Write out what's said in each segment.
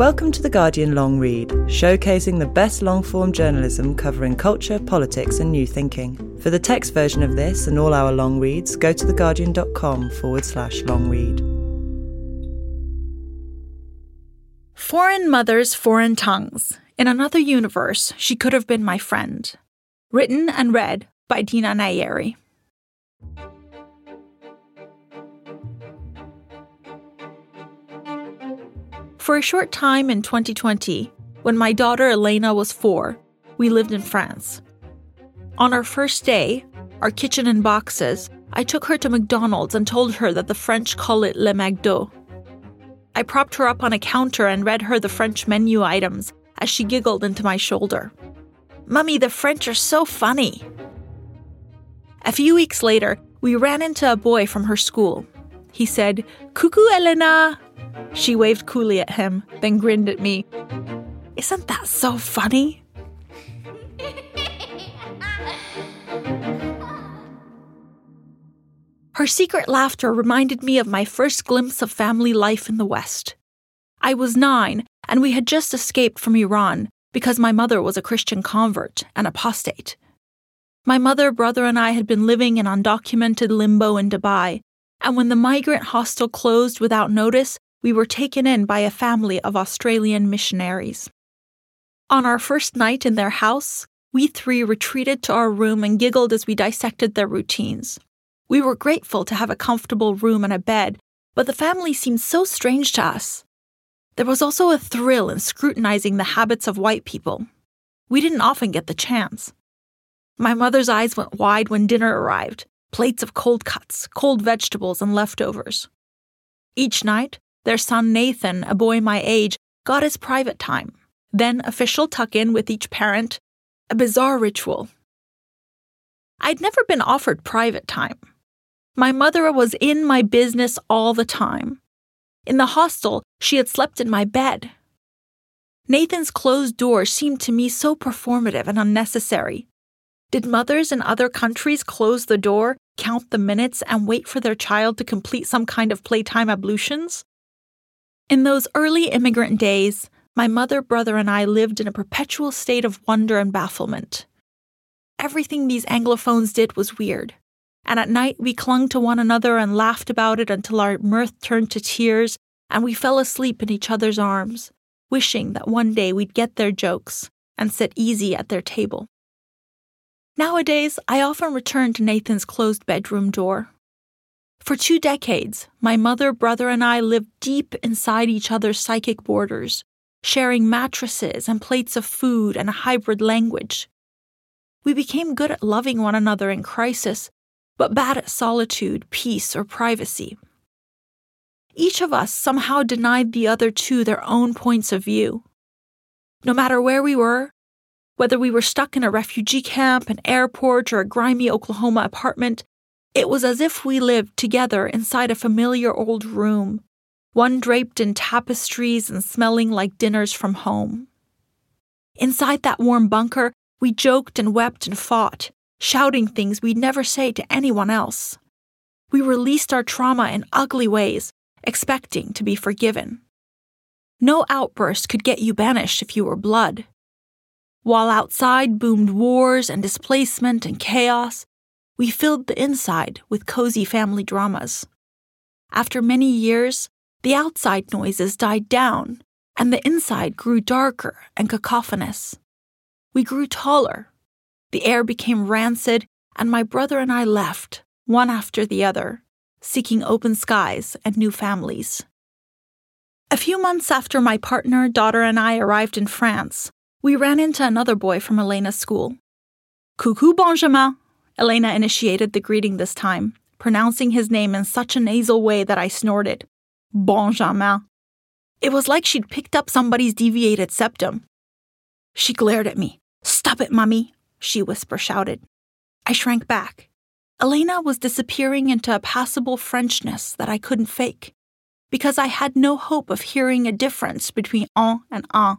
Welcome to The Guardian Long Read, showcasing the best long form journalism covering culture, politics, and new thinking. For the text version of this and all our long reads, go to theguardian.com forward slash long read. Foreign Mothers, Foreign Tongues. In another universe, she could have been my friend. Written and read by Dina Nayeri. For a short time in 2020, when my daughter Elena was four, we lived in France. On our first day, our kitchen in boxes, I took her to McDonald's and told her that the French call it Le McDo. I propped her up on a counter and read her the French menu items as she giggled into my shoulder. Mummy, the French are so funny. A few weeks later, we ran into a boy from her school. He said, Coucou, Elena. She waved coolly at him, then grinned at me. Isn't that so funny? Her secret laughter reminded me of my first glimpse of family life in the West. I was nine, and we had just escaped from Iran because my mother was a Christian convert an apostate. My mother, brother, and I had been living in undocumented limbo in Dubai, and when the migrant hostel closed without notice, we were taken in by a family of Australian missionaries. On our first night in their house, we three retreated to our room and giggled as we dissected their routines. We were grateful to have a comfortable room and a bed, but the family seemed so strange to us. There was also a thrill in scrutinizing the habits of white people. We didn't often get the chance. My mother's eyes went wide when dinner arrived plates of cold cuts, cold vegetables, and leftovers. Each night, their son Nathan, a boy my age, got his private time, then official tuck in with each parent, a bizarre ritual. I'd never been offered private time. My mother was in my business all the time. In the hostel, she had slept in my bed. Nathan's closed door seemed to me so performative and unnecessary. Did mothers in other countries close the door, count the minutes, and wait for their child to complete some kind of playtime ablutions? In those early immigrant days, my mother, brother, and I lived in a perpetual state of wonder and bafflement. Everything these Anglophones did was weird, and at night we clung to one another and laughed about it until our mirth turned to tears and we fell asleep in each other's arms, wishing that one day we'd get their jokes and sit easy at their table. Nowadays, I often return to Nathan's closed bedroom door. For two decades, my mother, brother, and I lived deep inside each other's psychic borders, sharing mattresses and plates of food and a hybrid language. We became good at loving one another in crisis, but bad at solitude, peace, or privacy. Each of us somehow denied the other two their own points of view. No matter where we were, whether we were stuck in a refugee camp, an airport, or a grimy Oklahoma apartment, it was as if we lived together inside a familiar old room, one draped in tapestries and smelling like dinners from home. Inside that warm bunker, we joked and wept and fought, shouting things we'd never say to anyone else. We released our trauma in ugly ways expecting to be forgiven. No outburst could get you banished if you were blood. While outside boomed wars and displacement and chaos, we filled the inside with cozy family dramas. After many years, the outside noises died down, and the inside grew darker and cacophonous. We grew taller. The air became rancid, and my brother and I left, one after the other, seeking open skies and new families. A few months after my partner, daughter, and I arrived in France, we ran into another boy from Elena's school. Coucou, Benjamin! Elena initiated the greeting this time, pronouncing his name in such a nasal way that I snorted. Benjamin. It was like she'd picked up somebody's deviated septum. She glared at me. Stop it, mummy, she whisper shouted. I shrank back. Elena was disappearing into a passable Frenchness that I couldn't fake, because I had no hope of hearing a difference between en and un.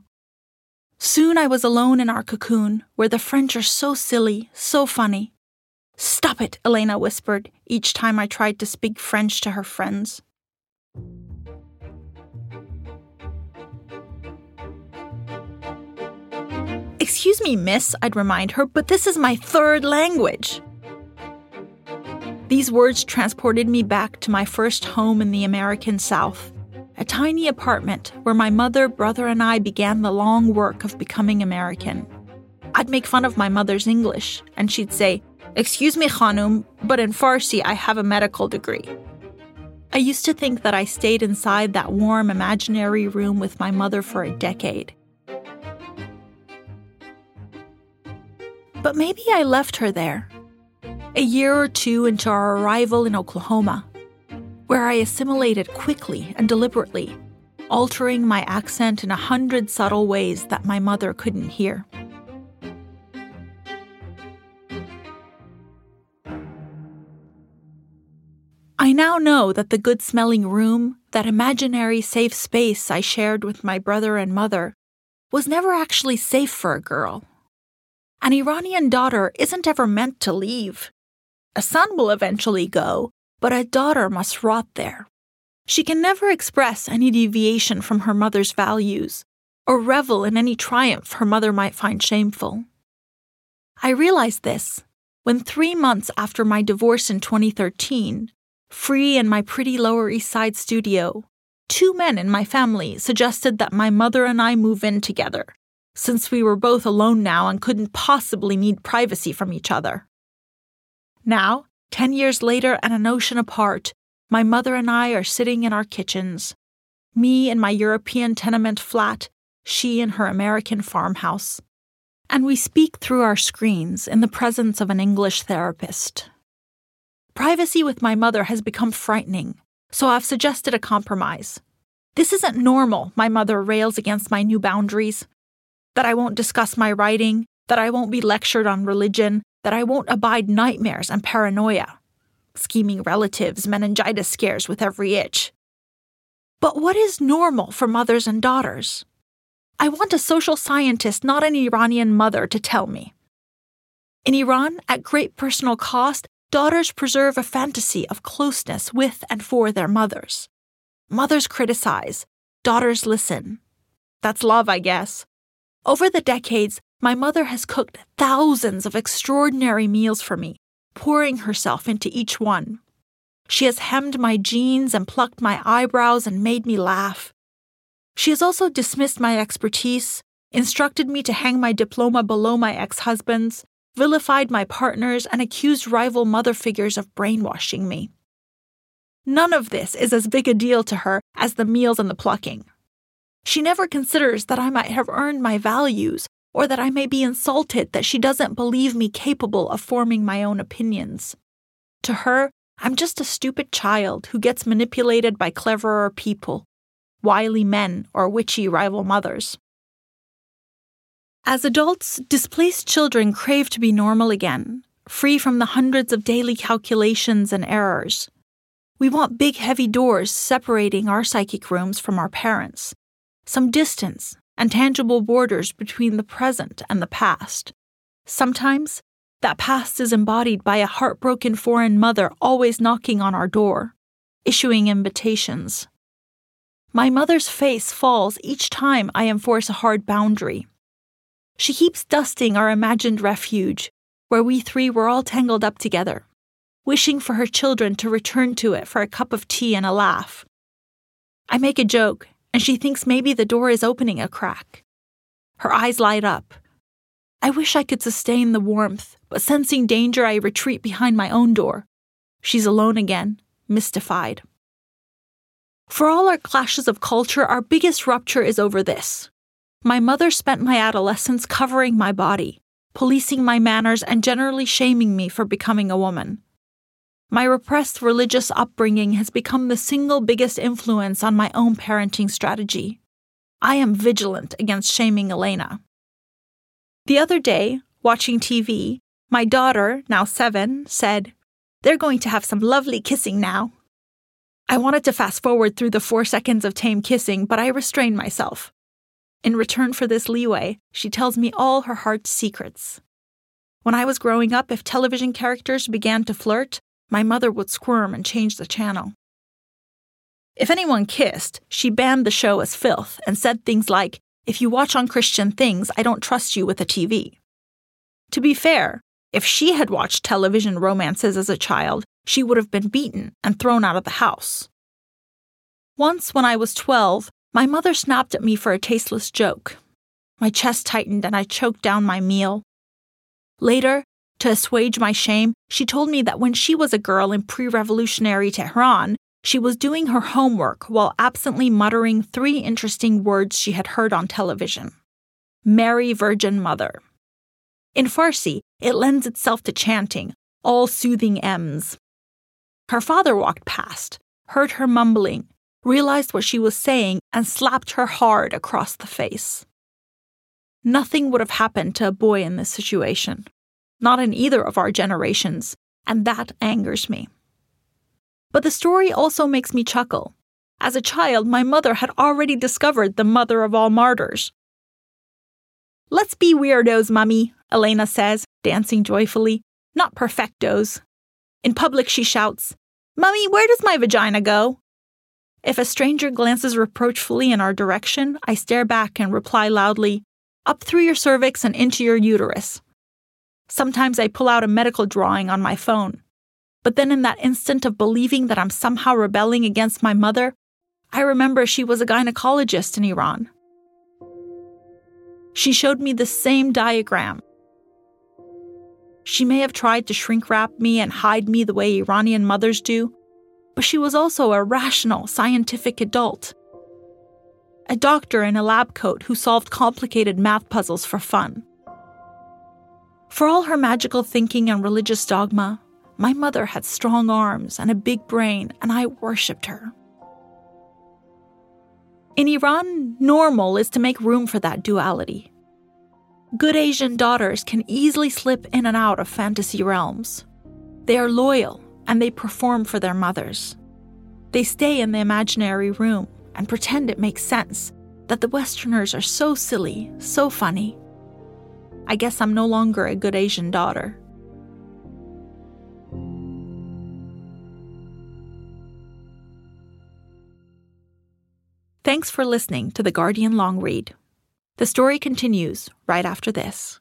Soon I was alone in our cocoon, where the French are so silly, so funny. Stop it, Elena whispered each time I tried to speak French to her friends. Excuse me, miss, I'd remind her, but this is my third language. These words transported me back to my first home in the American South a tiny apartment where my mother, brother, and I began the long work of becoming American. I'd make fun of my mother's English, and she'd say, Excuse me, Khanum, but in Farsi I have a medical degree. I used to think that I stayed inside that warm imaginary room with my mother for a decade. But maybe I left her there. A year or two into our arrival in Oklahoma, where I assimilated quickly and deliberately, altering my accent in a hundred subtle ways that my mother couldn't hear. I now know that the good smelling room, that imaginary safe space I shared with my brother and mother, was never actually safe for a girl. An Iranian daughter isn't ever meant to leave. A son will eventually go, but a daughter must rot there. She can never express any deviation from her mother's values or revel in any triumph her mother might find shameful. I realized this when three months after my divorce in 2013, free in my pretty Lower East Side studio, two men in my family suggested that my mother and I move in together, since we were both alone now and couldn't possibly need privacy from each other. Now, Ten years later and an ocean apart, my mother and I are sitting in our kitchens. Me in my European tenement flat, she in her American farmhouse. And we speak through our screens in the presence of an English therapist. Privacy with my mother has become frightening, so I've suggested a compromise. This isn't normal, my mother rails against my new boundaries. That I won't discuss my writing, that I won't be lectured on religion, that I won't abide nightmares and paranoia, scheming relatives, meningitis scares with every itch. But what is normal for mothers and daughters? I want a social scientist, not an Iranian mother, to tell me. In Iran, at great personal cost, daughters preserve a fantasy of closeness with and for their mothers. Mothers criticize, daughters listen. That's love, I guess. Over the decades, my mother has cooked thousands of extraordinary meals for me, pouring herself into each one. She has hemmed my jeans and plucked my eyebrows and made me laugh. She has also dismissed my expertise, instructed me to hang my diploma below my ex husband's, vilified my partners, and accused rival mother figures of brainwashing me. None of this is as big a deal to her as the meals and the plucking. She never considers that I might have earned my values or that I may be insulted that she doesn't believe me capable of forming my own opinions. To her, I'm just a stupid child who gets manipulated by cleverer people, wily men, or witchy rival mothers. As adults, displaced children crave to be normal again, free from the hundreds of daily calculations and errors. We want big, heavy doors separating our psychic rooms from our parents, some distance and tangible borders between the present and the past. Sometimes, that past is embodied by a heartbroken foreign mother always knocking on our door, issuing invitations, My mother's face falls each time I enforce a hard boundary. She keeps dusting our imagined refuge, where we three were all tangled up together, wishing for her children to return to it for a cup of tea and a laugh. I make a joke, and she thinks maybe the door is opening a crack. Her eyes light up. I wish I could sustain the warmth, but sensing danger, I retreat behind my own door. She's alone again, mystified. For all our clashes of culture, our biggest rupture is over this. My mother spent my adolescence covering my body, policing my manners, and generally shaming me for becoming a woman. My repressed religious upbringing has become the single biggest influence on my own parenting strategy. I am vigilant against shaming Elena. The other day, watching TV, my daughter, now seven, said, They're going to have some lovely kissing now. I wanted to fast forward through the four seconds of tame kissing, but I restrained myself. In return for this leeway, she tells me all her heart's secrets. When I was growing up, if television characters began to flirt, my mother would squirm and change the channel. If anyone kissed, she banned the show as filth and said things like, If you watch on Christian things, I don't trust you with a TV. To be fair, if she had watched television romances as a child, she would have been beaten and thrown out of the house. Once, when I was 12, my mother snapped at me for a tasteless joke. My chest tightened and I choked down my meal. Later, to assuage my shame, she told me that when she was a girl in pre revolutionary Tehran, she was doing her homework while absently muttering three interesting words she had heard on television Mary Virgin Mother. In Farsi, it lends itself to chanting, all soothing M's. Her father walked past, heard her mumbling, realized what she was saying, and slapped her hard across the face. Nothing would have happened to a boy in this situation, not in either of our generations, and that angers me. But the story also makes me chuckle. As a child, my mother had already discovered the mother of all martyrs. Let's be weirdos, mummy, Elena says, dancing joyfully. Not perfectos. In public, she shouts, Mummy, where does my vagina go? If a stranger glances reproachfully in our direction, I stare back and reply loudly, Up through your cervix and into your uterus. Sometimes I pull out a medical drawing on my phone. But then, in that instant of believing that I'm somehow rebelling against my mother, I remember she was a gynecologist in Iran. She showed me the same diagram she may have tried to shrink wrap me and hide me the way Iranian mothers do, but she was also a rational, scientific adult. A doctor in a lab coat who solved complicated math puzzles for fun. For all her magical thinking and religious dogma, my mother had strong arms and a big brain, and I worshipped her. In Iran, normal is to make room for that duality. Good Asian daughters can easily slip in and out of fantasy realms. They are loyal and they perform for their mothers. They stay in the imaginary room and pretend it makes sense that the Westerners are so silly, so funny. I guess I'm no longer a good Asian daughter. Thanks for listening to The Guardian Long Read. The story continues right after this.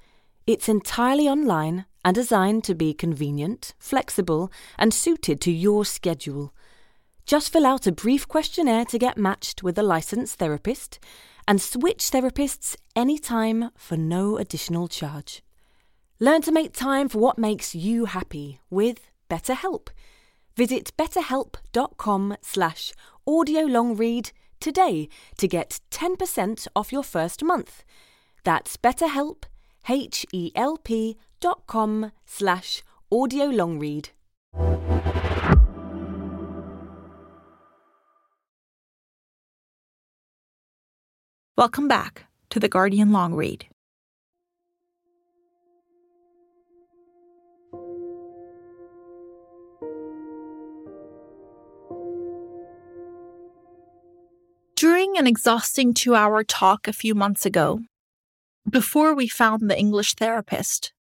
It's entirely online and designed to be convenient, flexible, and suited to your schedule. Just fill out a brief questionnaire to get matched with a licensed therapist and switch therapists anytime for no additional charge. Learn to make time for what makes you happy with BetterHelp. Visit betterhelp.com slash audiolongread today to get 10% off your first month. That's betterhelp, H-E-L-P dot com slash audiolongread. Welcome back to the Guardian Long Read. During an exhausting two hour talk a few months ago, before we found the English therapist,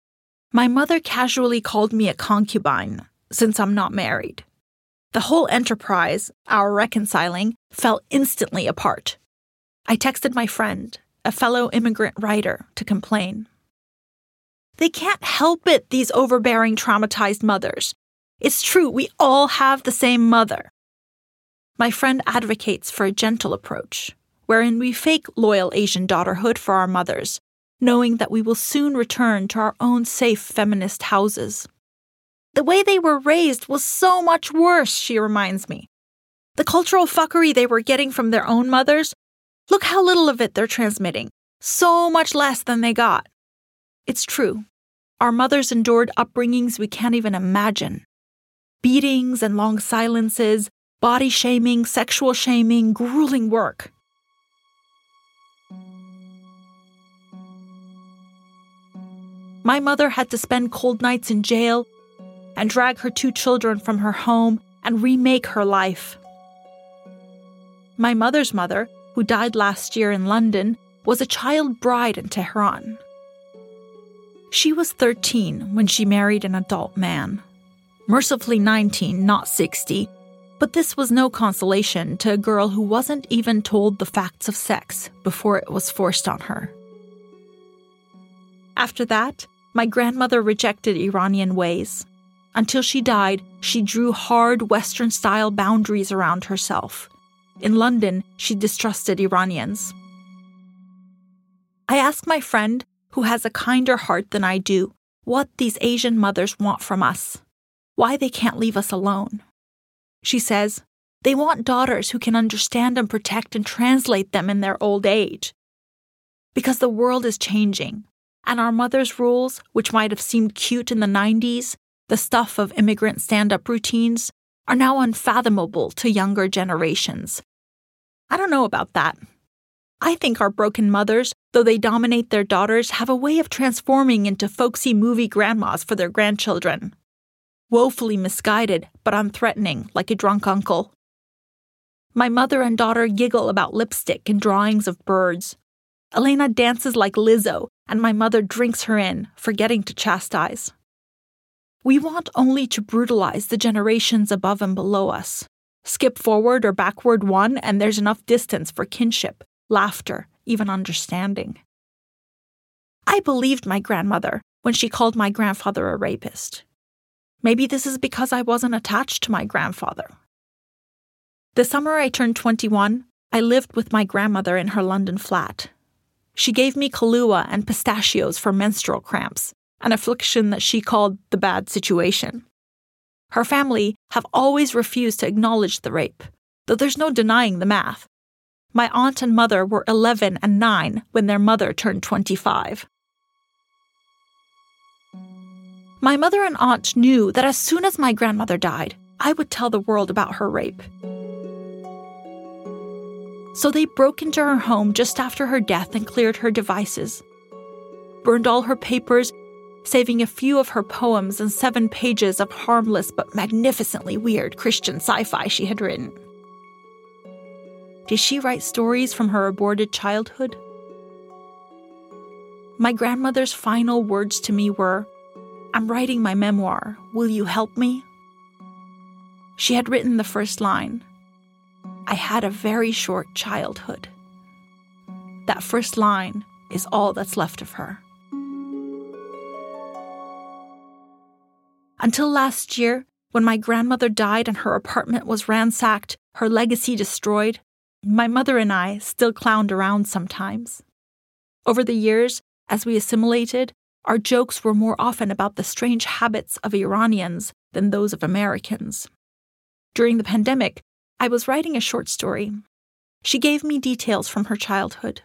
my mother casually called me a concubine since I'm not married. The whole enterprise, our reconciling, fell instantly apart. I texted my friend, a fellow immigrant writer, to complain. They can't help it, these overbearing, traumatized mothers. It's true, we all have the same mother. My friend advocates for a gentle approach, wherein we fake loyal Asian daughterhood for our mothers, knowing that we will soon return to our own safe feminist houses. The way they were raised was so much worse, she reminds me. The cultural fuckery they were getting from their own mothers, look how little of it they're transmitting. So much less than they got. It's true. Our mothers endured upbringings we can't even imagine. Beatings and long silences, body shaming, sexual shaming, grueling work. My mother had to spend cold nights in jail and drag her two children from her home and remake her life. My mother's mother, who died last year in London, was a child bride in Tehran. She was 13 when she married an adult man. Mercifully 19, not 60, but this was no consolation to a girl who wasn't even told the facts of sex before it was forced on her. After that, my grandmother rejected Iranian ways. Until she died, she drew hard Western style boundaries around herself. In London, she distrusted Iranians. I asked my friend, who has a kinder heart than I do, what these Asian mothers want from us, why they can't leave us alone. She says, they want daughters who can understand and protect and translate them in their old age. Because the world is changing, and our mother's rules, which might have seemed cute in the 90s, the stuff of immigrant stand up routines, are now unfathomable to younger generations. I don't know about that. I think our broken mothers, though they dominate their daughters, have a way of transforming into folksy movie grandmas for their grandchildren woefully misguided but unthreatening, like a drunk uncle. My mother and daughter giggle about lipstick and drawings of birds. Elena dances like Lizzo, and my mother drinks her in, forgetting to chastise. We want only to brutalize the generations above and below us. Skip forward or backward one, and there's enough distance for kinship, laughter, even understanding. I believed my grandmother when she called my grandfather a rapist. Maybe this is because I wasn't attached to my grandfather. The summer I turned 21, I lived with my grandmother in her London flat. She gave me Kahlua and pistachios for menstrual cramps, an affliction that she called the bad situation. Her family have always refused to acknowledge the rape, though there's no denying the math. My aunt and mother were 11 and 9 when their mother turned 25. My mother and aunt knew that as soon as my grandmother died, I would tell the world about her rape. So they broke into her home just after her death and cleared her devices, burned all her papers, saving a few of her poems and seven pages of harmless but magnificently weird Christian sci fi she had written. Did she write stories from her aborted childhood? my grandmother's final words to me were, I'm writing my memoir. Will you help me? She had written the first line I had a very short childhood. That first line is all that's left of her. Until last year, when my grandmother died and her apartment was ransacked, her legacy destroyed, my mother and I still clowned around sometimes. Over the years, as we assimilated, our jokes were more often about the strange habits of Iranians than those of Americans. During the pandemic, I was writing a short story. She gave me details from her childhood.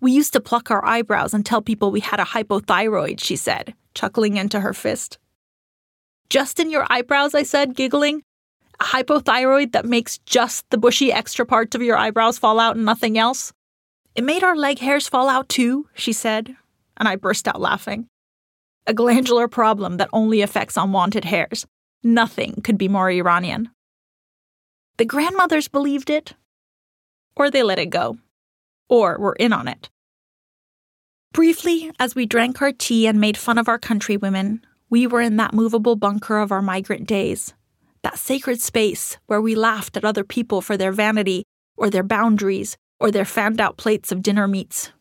We used to pluck our eyebrows and tell people we had a hypothyroid, she said, chuckling into her fist. Just in your eyebrows, I said, giggling. A hypothyroid that makes just the bushy extra parts of your eyebrows fall out and nothing else? It made our leg hairs fall out too, she said, and I burst out laughing. A glandular problem that only affects unwanted hairs. Nothing could be more Iranian. The grandmothers believed it, or they let it go, or were in on it. Briefly, as we drank our tea and made fun of our countrywomen, we were in that movable bunker of our migrant days, that sacred space where we laughed at other people for their vanity, or their boundaries, or their fanned out plates of dinner meats.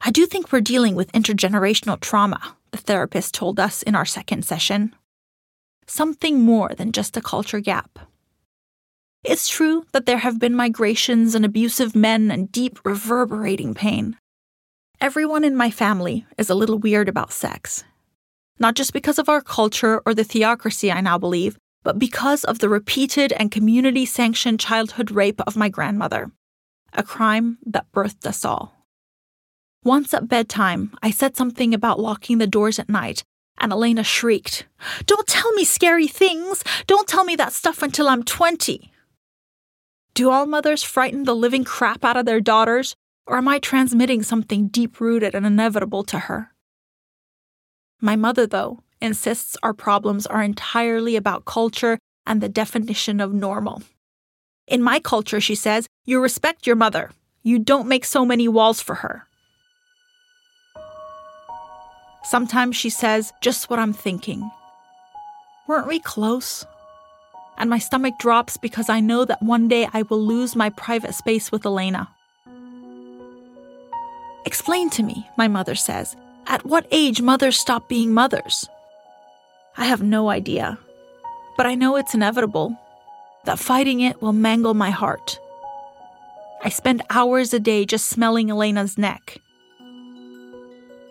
I do think we're dealing with intergenerational trauma, the therapist told us in our second session. Something more than just a culture gap. It's true that there have been migrations and abusive men and deep reverberating pain. Everyone in my family is a little weird about sex, not just because of our culture or the theocracy I now believe, but because of the repeated and community sanctioned childhood rape of my grandmother, a crime that birthed us all. Once at bedtime, I said something about locking the doors at night, and Elena shrieked, Don't tell me scary things! Don't tell me that stuff until I'm 20! Do all mothers frighten the living crap out of their daughters, or am I transmitting something deep rooted and inevitable to her? My mother, though, insists our problems are entirely about culture and the definition of normal. In my culture, she says, you respect your mother. You don't make so many walls for her. Sometimes she says just what I'm thinking. Weren't we close? And my stomach drops because I know that one day I will lose my private space with Elena. Explain to me, my mother says, at what age mothers stop being mothers? I have no idea. But I know it's inevitable, that fighting it will mangle my heart. I spend hours a day just smelling Elena's neck.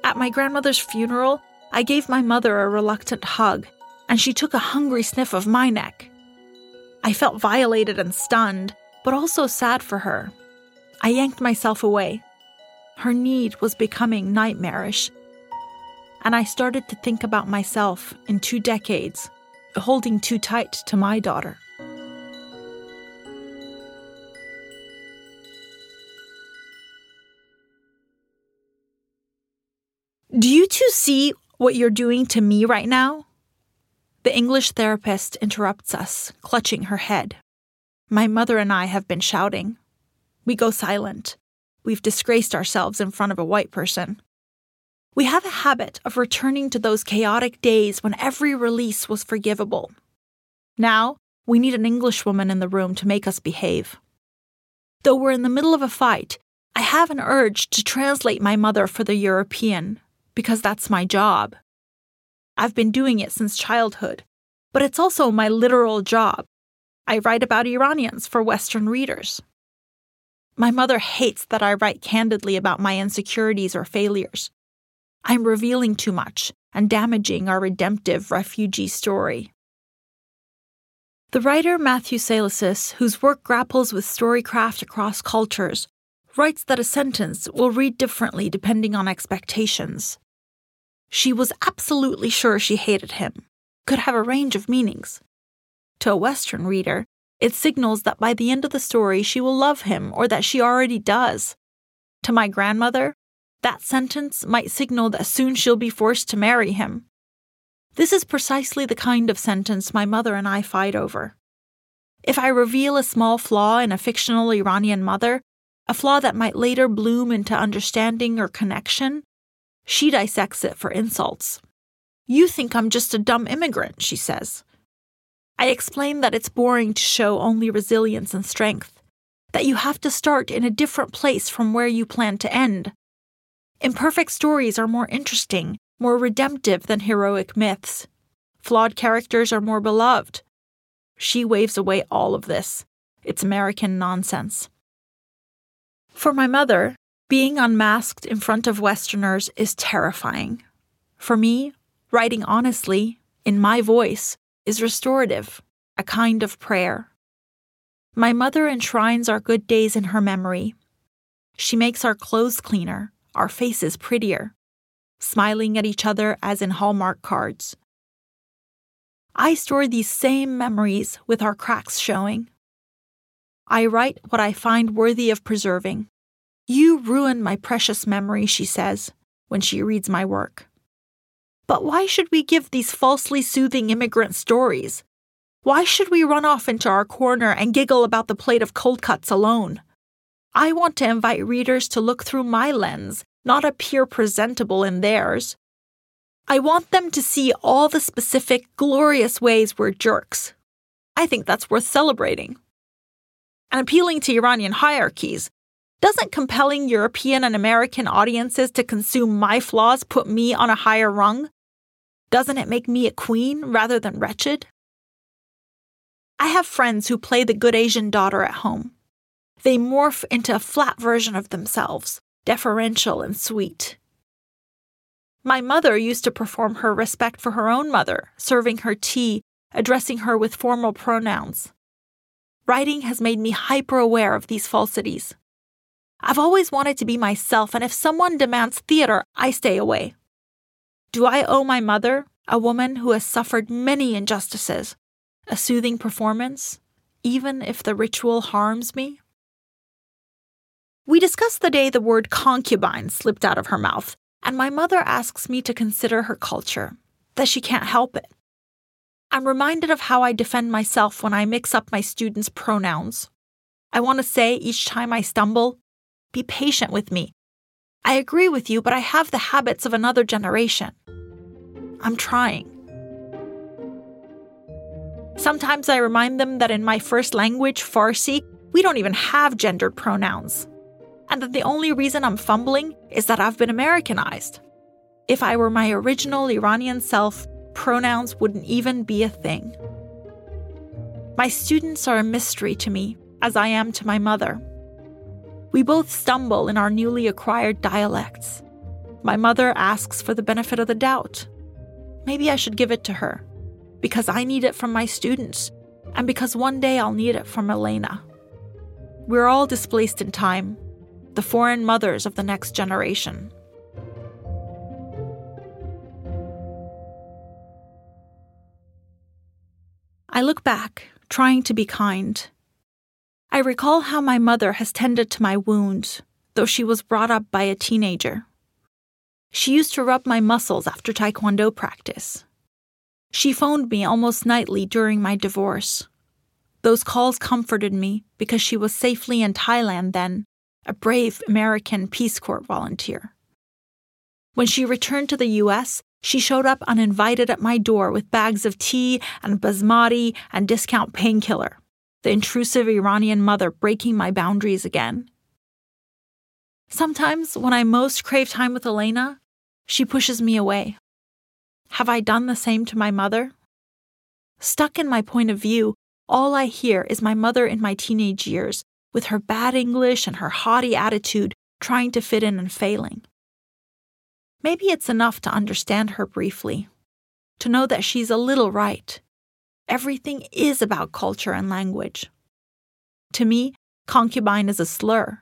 At my grandmother's funeral, I gave my mother a reluctant hug, and she took a hungry sniff of my neck. I felt violated and stunned, but also sad for her. I yanked myself away. Her need was becoming nightmarish, and I started to think about myself in two decades, holding too tight to my daughter. Do you two see what you're doing to me right now? The English therapist interrupts us, clutching her head. My mother and I have been shouting. We go silent. We've disgraced ourselves in front of a white person. We have a habit of returning to those chaotic days when every release was forgivable. Now, we need an Englishwoman in the room to make us behave. Though we're in the middle of a fight, I have an urge to translate my mother for the European, because that's my job. I've been doing it since childhood, but it's also my literal job. I write about Iranians for Western readers. My mother hates that I write candidly about my insecurities or failures. I'm revealing too much and damaging our redemptive refugee story. The writer Matthew Salesses, whose work grapples with storycraft across cultures, writes that a sentence will read differently depending on expectations. She was absolutely sure she hated him, could have a range of meanings. To a Western reader, it signals that by the end of the story she will love him or that she already does. To my grandmother, that sentence might signal that soon she'll be forced to marry him. This is precisely the kind of sentence my mother and I fight over. If I reveal a small flaw in a fictional Iranian mother, a flaw that might later bloom into understanding or connection, she dissects it for insults. You think I'm just a dumb immigrant, she says. I explain that it's boring to show only resilience and strength, that you have to start in a different place from where you plan to end. Imperfect stories are more interesting, more redemptive than heroic myths. Flawed characters are more beloved. She waves away all of this. It's American nonsense. For my mother, being unmasked in front of Westerners is terrifying. For me, writing honestly, in my voice, is restorative, a kind of prayer. My mother enshrines our good days in her memory. She makes our clothes cleaner, our faces prettier, smiling at each other as in Hallmark cards. I store these same memories with our cracks showing. I write what I find worthy of preserving. You ruin my precious memory, she says, when she reads my work. But why should we give these falsely soothing immigrant stories? Why should we run off into our corner and giggle about the plate of cold cuts alone? I want to invite readers to look through my lens, not appear presentable in theirs. I want them to see all the specific, glorious ways we're jerks. I think that's worth celebrating. And appealing to Iranian hierarchies, doesn't compelling European and American audiences to consume my flaws put me on a higher rung? Doesn't it make me a queen rather than wretched? I have friends who play the good Asian daughter at home. They morph into a flat version of themselves, deferential and sweet. My mother used to perform her respect for her own mother, serving her tea, addressing her with formal pronouns. Writing has made me hyper aware of these falsities. I've always wanted to be myself, and if someone demands theater, I stay away. Do I owe my mother, a woman who has suffered many injustices, a soothing performance, even if the ritual harms me? We discuss the day the word concubine slipped out of her mouth, and my mother asks me to consider her culture, that she can't help it. I'm reminded of how I defend myself when I mix up my students' pronouns. I want to say each time I stumble, be patient with me. I agree with you, but I have the habits of another generation. I'm trying. Sometimes I remind them that in my first language, Farsi, we don't even have gendered pronouns. And that the only reason I'm fumbling is that I've been Americanized. If I were my original Iranian self, pronouns wouldn't even be a thing. My students are a mystery to me, as I am to my mother. We both stumble in our newly acquired dialects. My mother asks for the benefit of the doubt. Maybe I should give it to her, because I need it from my students, and because one day I'll need it from Elena. We're all displaced in time, the foreign mothers of the next generation. I look back, trying to be kind. I recall how my mother has tended to my wounds, though she was brought up by a teenager. She used to rub my muscles after taekwondo practice. She phoned me almost nightly during my divorce. Those calls comforted me because she was safely in Thailand then, a brave American Peace Corps volunteer. When she returned to the US, she showed up uninvited at my door with bags of tea and basmati and discount painkiller, the intrusive Iranian mother breaking my boundaries again. Sometimes, when I most crave time with Elena, she pushes me away. Have I done the same to my mother? Stuck in my point of view, all I hear is my mother in my teenage years, with her bad English and her haughty attitude, trying to fit in and failing. Maybe it's enough to understand her briefly, to know that she's a little right. Everything is about culture and language. To me, concubine is a slur.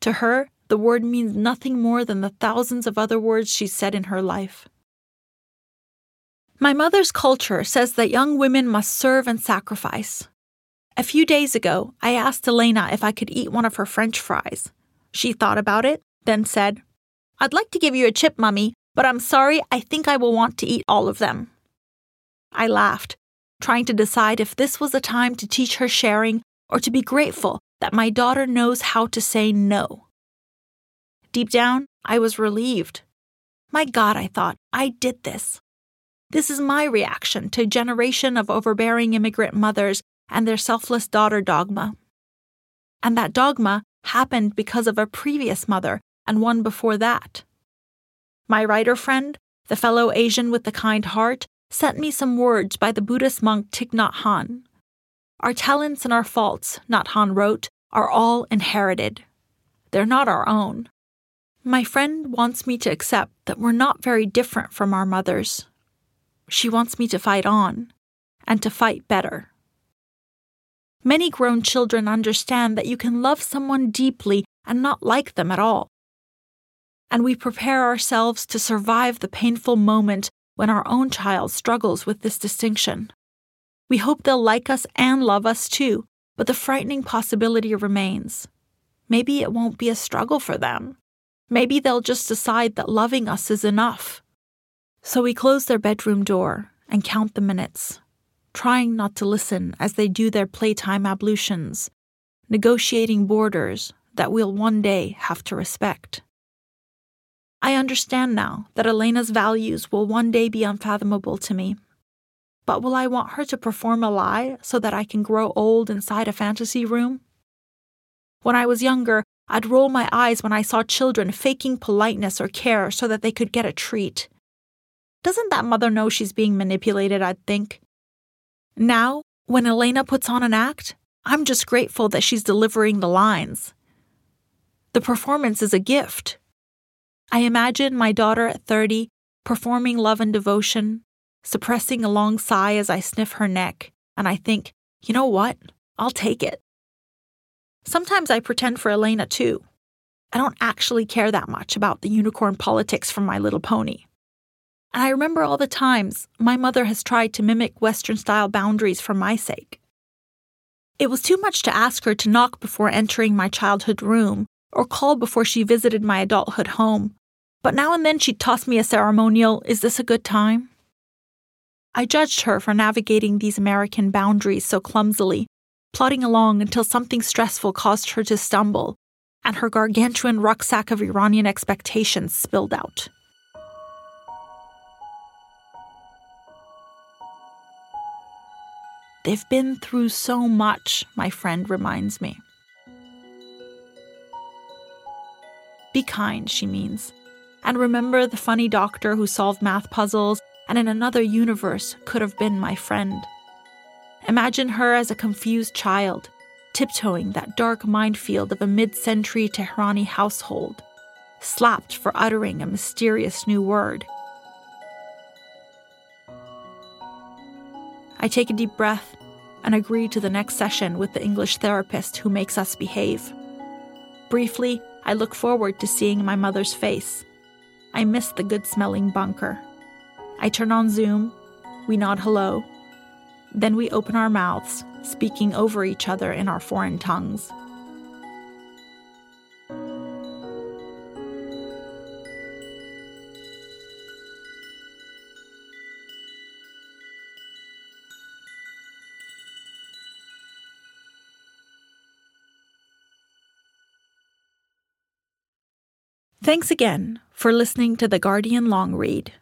To her, the word means nothing more than the thousands of other words she said in her life. My mother's culture says that young women must serve and sacrifice. A few days ago, I asked Elena if I could eat one of her french fries. She thought about it, then said, I'd like to give you a chip, Mummy, but I'm sorry, I think I will want to eat all of them. I laughed, trying to decide if this was a time to teach her sharing or to be grateful that my daughter knows how to say no. Deep down, I was relieved. My God, I thought, I did this. This is my reaction to a generation of overbearing immigrant mothers and their selfless daughter dogma. And that dogma happened because of a previous mother and one before that. My writer friend, the fellow Asian with the kind heart, sent me some words by the Buddhist monk Thich Nhat Hanh. Our talents and our faults, Nhat Hanh wrote, are all inherited. They're not our own. My friend wants me to accept that we're not very different from our mothers. She wants me to fight on, and to fight better. Many grown children understand that you can love someone deeply and not like them at all. And we prepare ourselves to survive the painful moment when our own child struggles with this distinction. We hope they'll like us and love us too, but the frightening possibility remains. Maybe it won't be a struggle for them. Maybe they'll just decide that loving us is enough. So we close their bedroom door and count the minutes, trying not to listen as they do their playtime ablutions, negotiating borders that we'll one day have to respect. I understand now that Elena's values will one day be unfathomable to me. But will I want her to perform a lie so that I can grow old inside a fantasy room? When I was younger, I'd roll my eyes when I saw children faking politeness or care so that they could get a treat. Doesn't that mother know she's being manipulated? I'd think. Now, when Elena puts on an act, I'm just grateful that she's delivering the lines. The performance is a gift. I imagine my daughter at 30 performing love and devotion, suppressing a long sigh as I sniff her neck, and I think, you know what? I'll take it. Sometimes I pretend for Elena too. I don't actually care that much about the unicorn politics from My Little Pony. And I remember all the times my mother has tried to mimic Western style boundaries for my sake. It was too much to ask her to knock before entering my childhood room or call before she visited my adulthood home, but now and then she'd toss me a ceremonial, Is this a good time? I judged her for navigating these American boundaries so clumsily, plodding along until something stressful caused her to stumble, and her gargantuan rucksack of Iranian expectations spilled out. They've been through so much, my friend reminds me. Be kind, she means. And remember the funny doctor who solved math puzzles and in another universe could have been my friend. Imagine her as a confused child, tiptoeing that dark minefield of a mid century Tehrani household, slapped for uttering a mysterious new word. I take a deep breath and agree to the next session with the English therapist who makes us behave. Briefly, I look forward to seeing my mother's face. I miss the good smelling bunker. I turn on Zoom, we nod hello, then we open our mouths, speaking over each other in our foreign tongues. Thanks again for listening to the Guardian Long Read.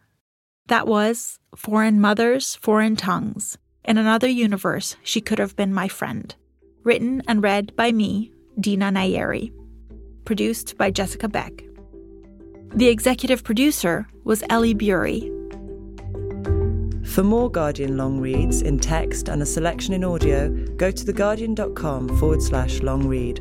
That was Foreign Mothers, Foreign Tongues. In another universe, she could have been my friend. Written and read by me, Dina Nayeri. Produced by Jessica Beck. The executive producer was Ellie Bury. For more Guardian long reads in text and a selection in audio, go to theguardian.com forward slash long read.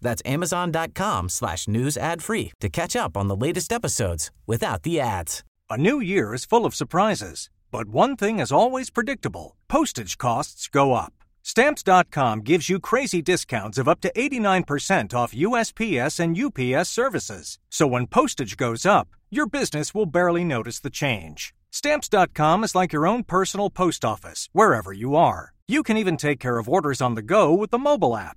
That's amazon.com slash news ad free to catch up on the latest episodes without the ads. A new year is full of surprises, but one thing is always predictable postage costs go up. Stamps.com gives you crazy discounts of up to 89% off USPS and UPS services. So when postage goes up, your business will barely notice the change. Stamps.com is like your own personal post office, wherever you are. You can even take care of orders on the go with the mobile app.